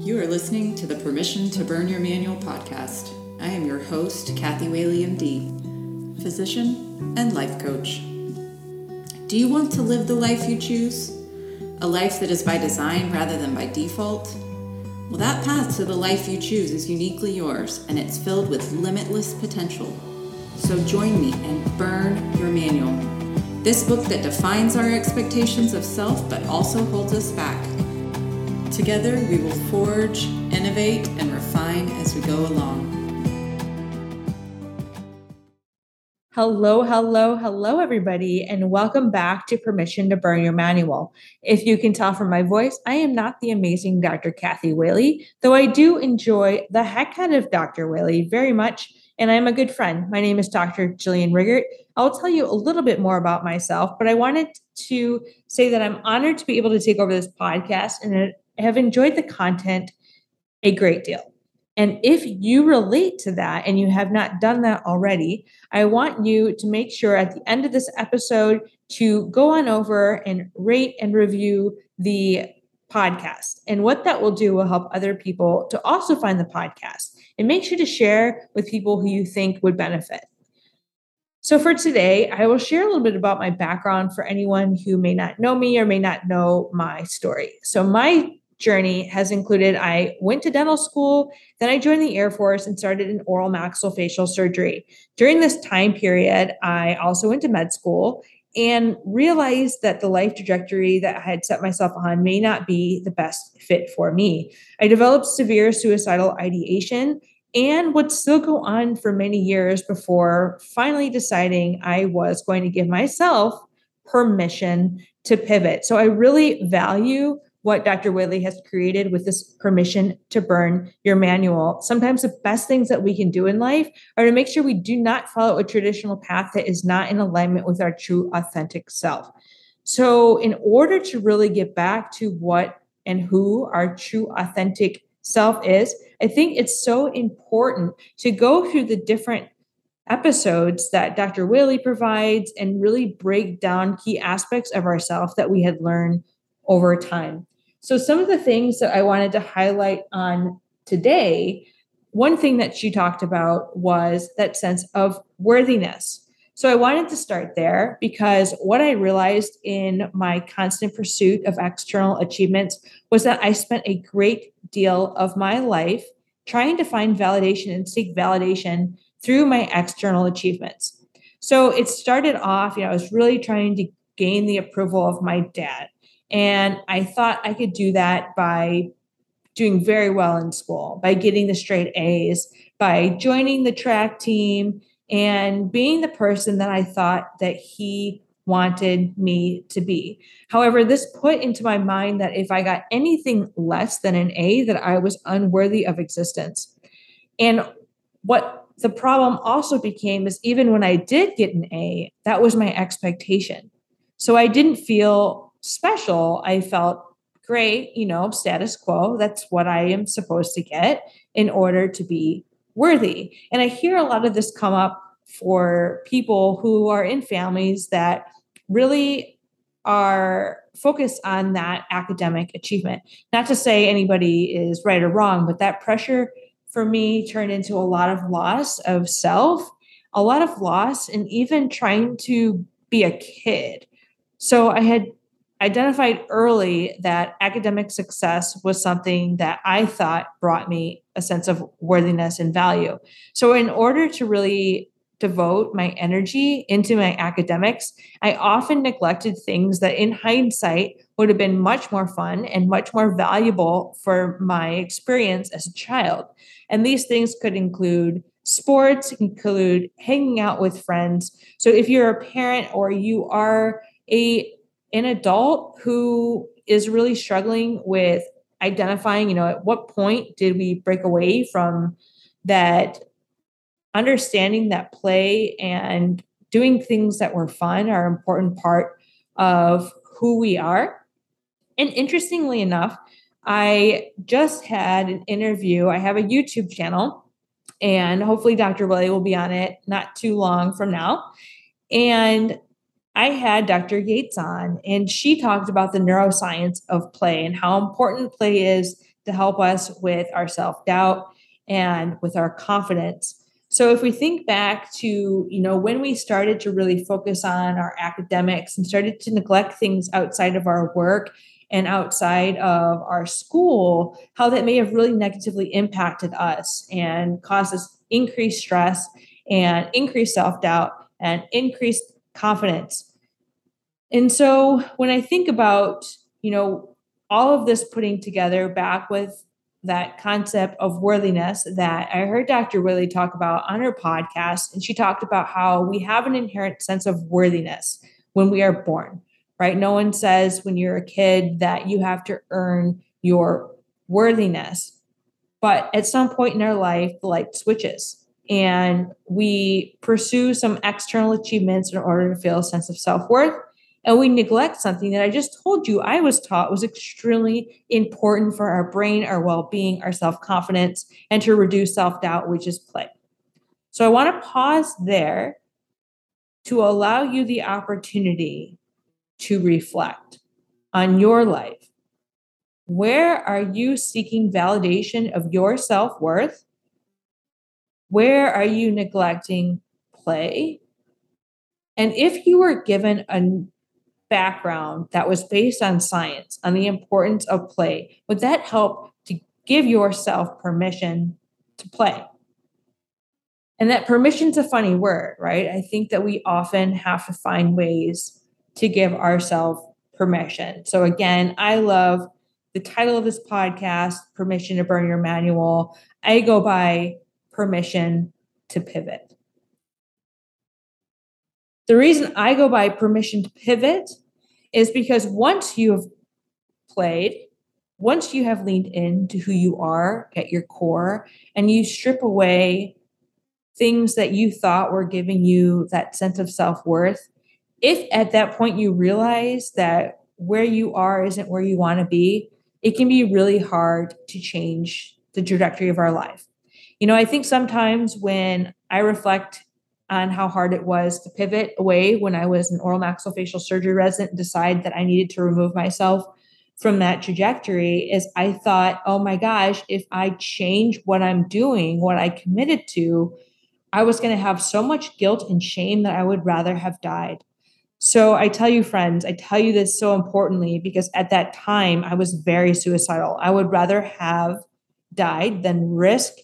You are listening to the Permission to Burn Your Manual podcast. I am your host, Kathy Whaley, MD, physician and life coach. Do you want to live the life you choose? A life that is by design rather than by default? Well, that path to the life you choose is uniquely yours and it's filled with limitless potential. So join me and burn your manual. This book that defines our expectations of self but also holds us back. Together, we will forge, innovate, and refine as we go along. Hello, hello, hello, everybody, and welcome back to Permission to Burn Your Manual. If you can tell from my voice, I am not the amazing Dr. Kathy Whaley, though I do enjoy the heck out of Dr. Whaley very much, and I'm a good friend. My name is Dr. Jillian Rigert. I'll tell you a little bit more about myself, but I wanted to say that I'm honored to be able to take over this podcast and have enjoyed the content a great deal. And if you relate to that and you have not done that already, I want you to make sure at the end of this episode to go on over and rate and review the podcast. And what that will do will help other people to also find the podcast. And make sure to share with people who you think would benefit. So, for today, I will share a little bit about my background for anyone who may not know me or may not know my story. So, my journey has included I went to dental school, then I joined the Air Force and started in oral maxillofacial surgery. During this time period, I also went to med school and realized that the life trajectory that I had set myself on may not be the best fit for me. I developed severe suicidal ideation and would still go on for many years before finally deciding I was going to give myself permission to pivot. So I really value what Dr. Whaley has created with this permission to burn your manual. Sometimes the best things that we can do in life are to make sure we do not follow a traditional path that is not in alignment with our true authentic self. So, in order to really get back to what and who our true authentic self is, I think it's so important to go through the different episodes that Dr. Whaley provides and really break down key aspects of ourself that we had learned over time. So, some of the things that I wanted to highlight on today, one thing that she talked about was that sense of worthiness. So, I wanted to start there because what I realized in my constant pursuit of external achievements was that I spent a great deal of my life trying to find validation and seek validation through my external achievements. So, it started off, you know, I was really trying to gain the approval of my dad and I thought I could do that by doing very well in school, by getting the straight A's, by joining the track team and being the person that I thought that he wanted me to be. However, this put into my mind that if I got anything less than an A, that I was unworthy of existence. And what the problem also became is even when I did get an A, that was my expectation. So I didn't feel special, I felt great, you know, status quo. That's what I am supposed to get in order to be worthy. And I hear a lot of this come up for people who are in families that really are focused on that academic achievement. Not to say anybody is right or wrong, but that pressure for me turned into a lot of loss of self, a lot of loss, and even trying to be a kid. So I had identified early that academic success was something that I thought brought me a sense of worthiness and value. So, in order to really devote my energy into my academics, I often neglected things that, in hindsight, would have been much more fun and much more valuable for my experience as a child. And these things could include sports, include hanging out with friends. So, if you're a parent or you are a an adult who is really struggling with identifying, you know, at what point did we break away from that understanding that play and doing things that were fun are an important part of who we are. And interestingly enough, I just had an interview. I have a YouTube channel, and hopefully, Dr. Whaley will be on it not too long from now. And I had Dr. Yates on, and she talked about the neuroscience of play and how important play is to help us with our self doubt and with our confidence. So if we think back to, you know, when we started to really focus on our academics and started to neglect things outside of our work and outside of our school, how that may have really negatively impacted us and caused us increased stress and increased self-doubt and increased confidence. And so when I think about, you know, all of this putting together back with that concept of worthiness that I heard Dr. Whaley talk about on her podcast. And she talked about how we have an inherent sense of worthiness when we are born, right? No one says when you're a kid that you have to earn your worthiness. But at some point in our life, the light switches and we pursue some external achievements in order to feel a sense of self worth and we neglect something that I just told you I was taught was extremely important for our brain, our well being, our self confidence, and to reduce self doubt, which is play. So I want to pause there to allow you the opportunity to reflect on your life. Where are you seeking validation of your self worth? Where are you neglecting play? And if you were given a background that was based on science, on the importance of play, would that help to give yourself permission to play? And that permission's a funny word, right? I think that we often have to find ways to give ourselves permission. So again, I love the title of this podcast, Permission to Burn Your Manual. I go by permission to pivot. The reason I go by permission to pivot is because once you have played, once you have leaned into who you are at your core and you strip away things that you thought were giving you that sense of self worth, if at that point you realize that where you are isn't where you want to be, it can be really hard to change the trajectory of our life. You know, I think sometimes when I reflect on how hard it was to pivot away when I was an oral maxillofacial surgery resident and decide that I needed to remove myself from that trajectory is I thought, oh my gosh, if I change what I'm doing, what I committed to, I was going to have so much guilt and shame that I would rather have died. So I tell you, friends, I tell you this so importantly because at that time I was very suicidal. I would rather have died than risk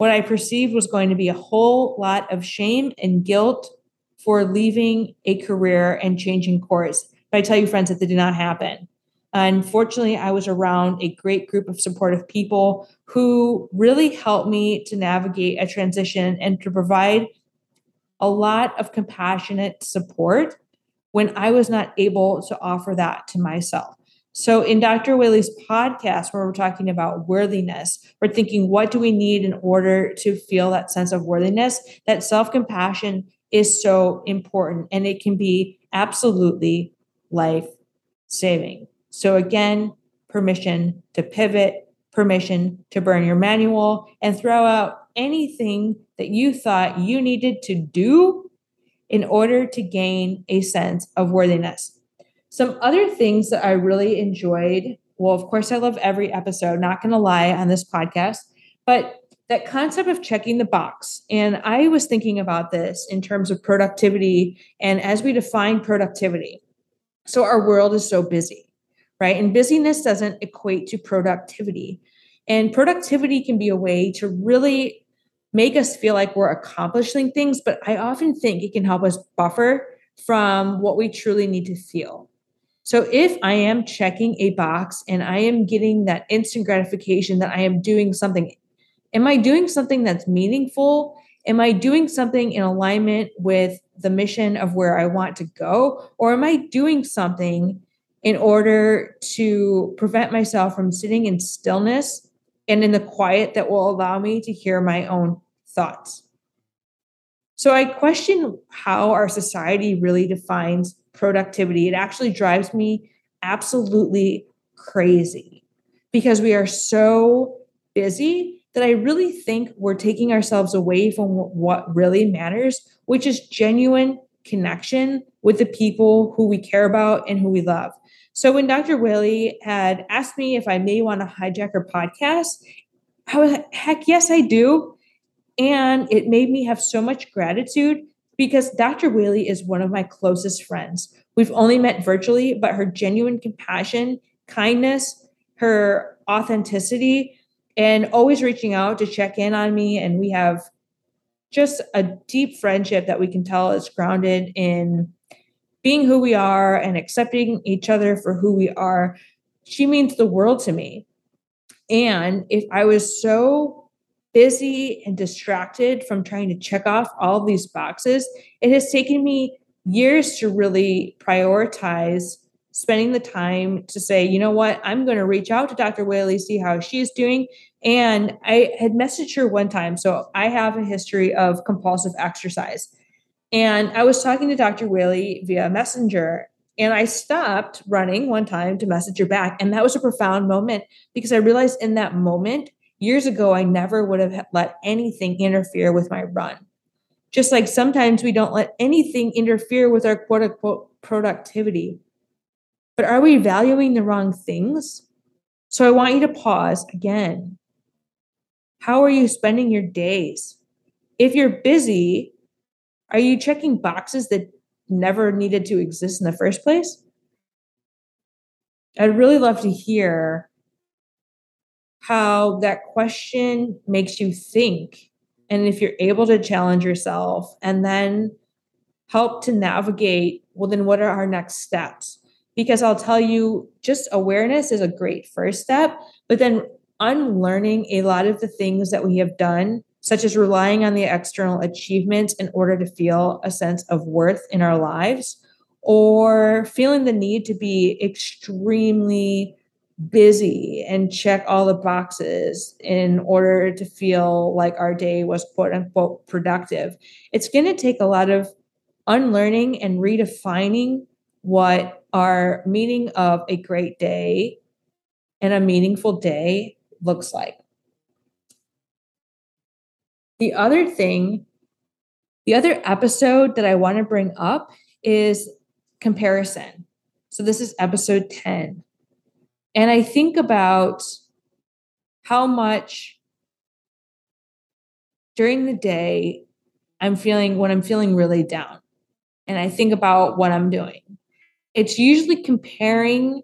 what I perceived was going to be a whole lot of shame and guilt for leaving a career and changing course. But I tell you, friends, that did not happen. Unfortunately, I was around a great group of supportive people who really helped me to navigate a transition and to provide a lot of compassionate support when I was not able to offer that to myself. So, in Dr. Whaley's podcast, where we're talking about worthiness, we're thinking, what do we need in order to feel that sense of worthiness? That self compassion is so important and it can be absolutely life saving. So, again, permission to pivot, permission to burn your manual, and throw out anything that you thought you needed to do in order to gain a sense of worthiness. Some other things that I really enjoyed. Well, of course, I love every episode, not going to lie on this podcast, but that concept of checking the box. And I was thinking about this in terms of productivity and as we define productivity. So, our world is so busy, right? And busyness doesn't equate to productivity. And productivity can be a way to really make us feel like we're accomplishing things, but I often think it can help us buffer from what we truly need to feel. So if I am checking a box and I am getting that instant gratification that I am doing something, am I doing something that's meaningful? Am I doing something in alignment with the mission of where I want to go? Or am I doing something in order to prevent myself from sitting in stillness and in the quiet that will allow me to hear my own thoughts? So I question how our society really defines productivity. It actually drives me absolutely crazy because we are so busy that I really think we're taking ourselves away from what really matters, which is genuine connection with the people who we care about and who we love. So when Dr. Whaley had asked me if I may want to hijack her podcast, I was like, heck yes, I do. And it made me have so much gratitude because Dr. Whaley is one of my closest friends. We've only met virtually, but her genuine compassion, kindness, her authenticity, and always reaching out to check in on me. And we have just a deep friendship that we can tell is grounded in being who we are and accepting each other for who we are. She means the world to me. And if I was so busy and distracted from trying to check off all of these boxes, it has taken me years to really prioritize spending the time to say, you know what, I'm going to reach out to Dr. Whaley, see how she's doing. And I had messaged her one time. So I have a history of compulsive exercise. And I was talking to Dr. Whaley via Messenger, and I stopped running one time to message her back. And that was a profound moment because I realized in that moment, years ago, I never would have let anything interfere with my run. Just like sometimes we don't let anything interfere with our quote unquote productivity. But are we valuing the wrong things? So I want you to pause again. How are you spending your days? If you're busy, are you checking boxes that never needed to exist in the first place? I'd really love to hear how that question makes you think. And if you're able to challenge yourself and then help to navigate, well, then what are our next steps? Because I'll tell you, just awareness is a great first step, but then unlearning a lot of the things that we have done such as relying on the external achievements in order to feel a sense of worth in our lives, or feeling the need to be extremely busy and check all the boxes in order to feel like our day was quote unquote productive. It's going to take a lot of unlearning and redefining what our meaning of a great day and a meaningful day looks like. The other thing, the other episode that I want to bring up is comparison. So this is episode 10. And I think about how much during the day I'm feeling when I'm feeling really down. And I think about what I'm doing. It's usually comparing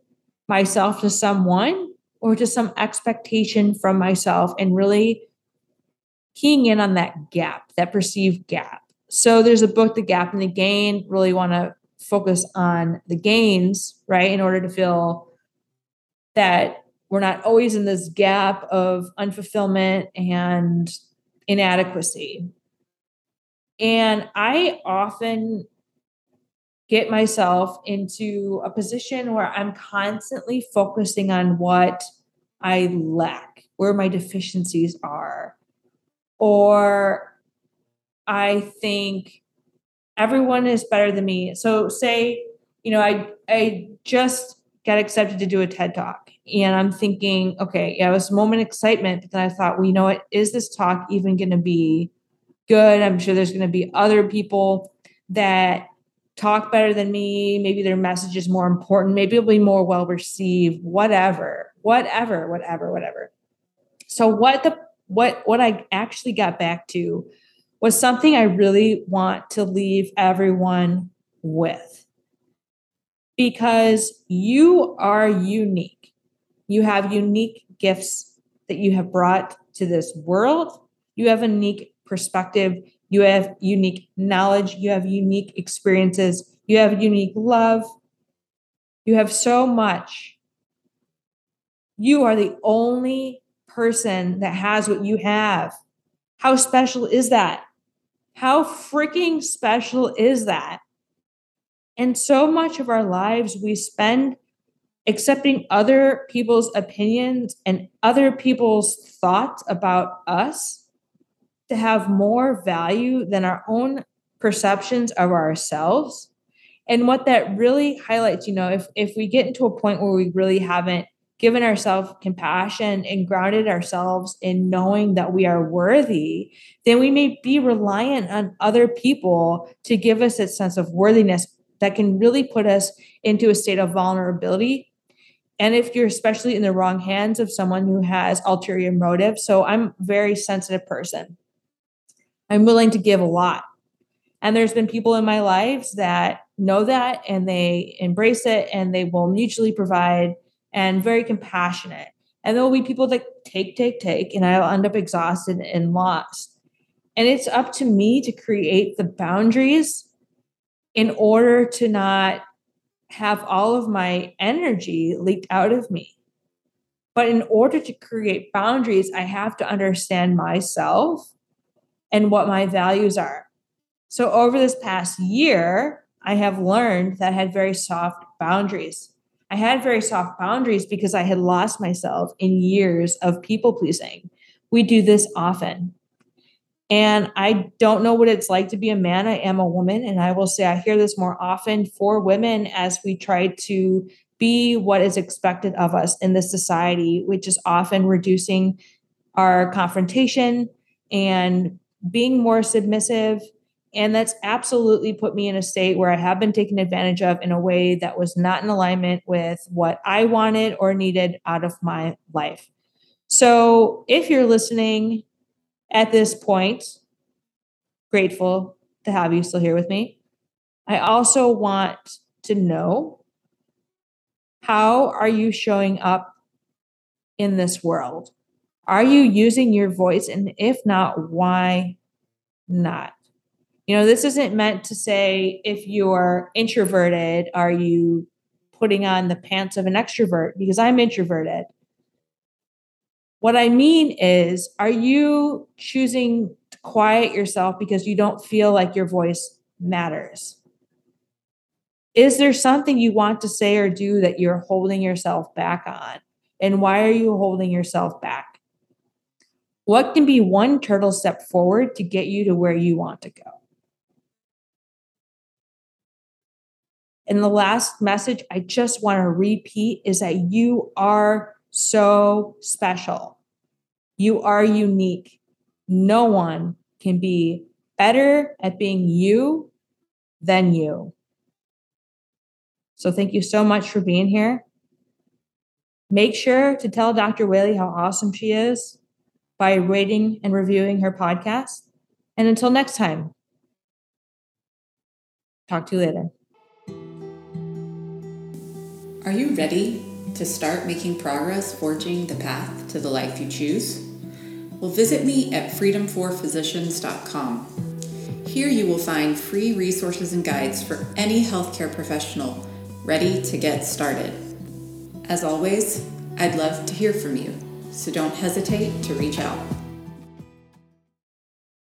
myself to someone or to some expectation from myself and really keying in on that gap, that perceived gap. So there's a book, The Gap and the Gain, really want to focus on the gains, right? In order to feel that we're not always in this gap of unfulfillment and inadequacy. And I often get myself into a position where I'm constantly focusing on what I lack, where my deficiencies are, or I think everyone is better than me. So say, you know, I I just got accepted to do a TED talk and I'm thinking, okay, yeah, it was a moment of excitement, but then I thought, well, you know what, is this talk even going to be good? I'm sure there's going to be other people that talk better than me. Maybe their message is more important. Maybe it'll be more well received, whatever, whatever, whatever, whatever. So what the what what I actually got back to was something I really want to leave everyone with. Because you are unique. You have unique gifts that you have brought to this world. You have a unique perspective. You have unique knowledge. You have unique experiences. You have unique love. You have so much. You are the only person that has what you have. How special is that? How freaking special is that? And so much of our lives we spend accepting other people's opinions and other people's thoughts about us to have more value than our own perceptions of ourselves. And what that really highlights, you know, if if we get into a point where we really haven't given ourselves compassion and grounded ourselves in knowing that we are worthy, then we may be reliant on other people to give us that sense of worthiness that can really put us into a state of vulnerability. And if you're especially in the wrong hands of someone who has ulterior motive, so I'm a very sensitive person. I'm willing to give a lot. And there's been people in my lives that know that and they embrace it and they will mutually provide and very compassionate. And there will be people that take, take, take, and I'll end up exhausted and lost. And it's up to me to create the boundaries in order to not have all of my energy leaked out of me. But in order to create boundaries, I have to understand myself and what my values are. So over this past year, I have learned that I had very soft boundaries. I had very soft boundaries because I had lost myself in years of people pleasing. We do this often. And I don't know what it's like to be a man. I am a woman. And I will say I hear this more often for women as we try to be what is expected of us in this society, which is often reducing our confrontation and being more submissive and that's absolutely put me in a state where I have been taken advantage of in a way that was not in alignment with what I wanted or needed out of my life. So if you're listening at this point, grateful to have you still here with me. I also want to know how are you showing up in this world? Are you using your voice? And if not, why not? You know, this isn't meant to say if you're introverted, are you putting on the pants of an extrovert? Because I'm introverted. What I mean is, are you choosing to quiet yourself because you don't feel like your voice matters? Is there something you want to say or do that you're holding yourself back on? And why are you holding yourself back? What can be one turtle step forward to get you to where you want to go? And the last message I just want to repeat is that you are so special. You are unique. No one can be better at being you than you. So thank you so much for being here. Make sure to tell Dr. Whaley how awesome she is by rating and reviewing her podcast. And until next time, talk to you later. Are you ready to start making progress forging the path to the life you choose? Well, visit me at freedomforphysicians.com. Here you will find free resources and guides for any healthcare professional ready to get started. As always, I'd love to hear from you, so don't hesitate to reach out.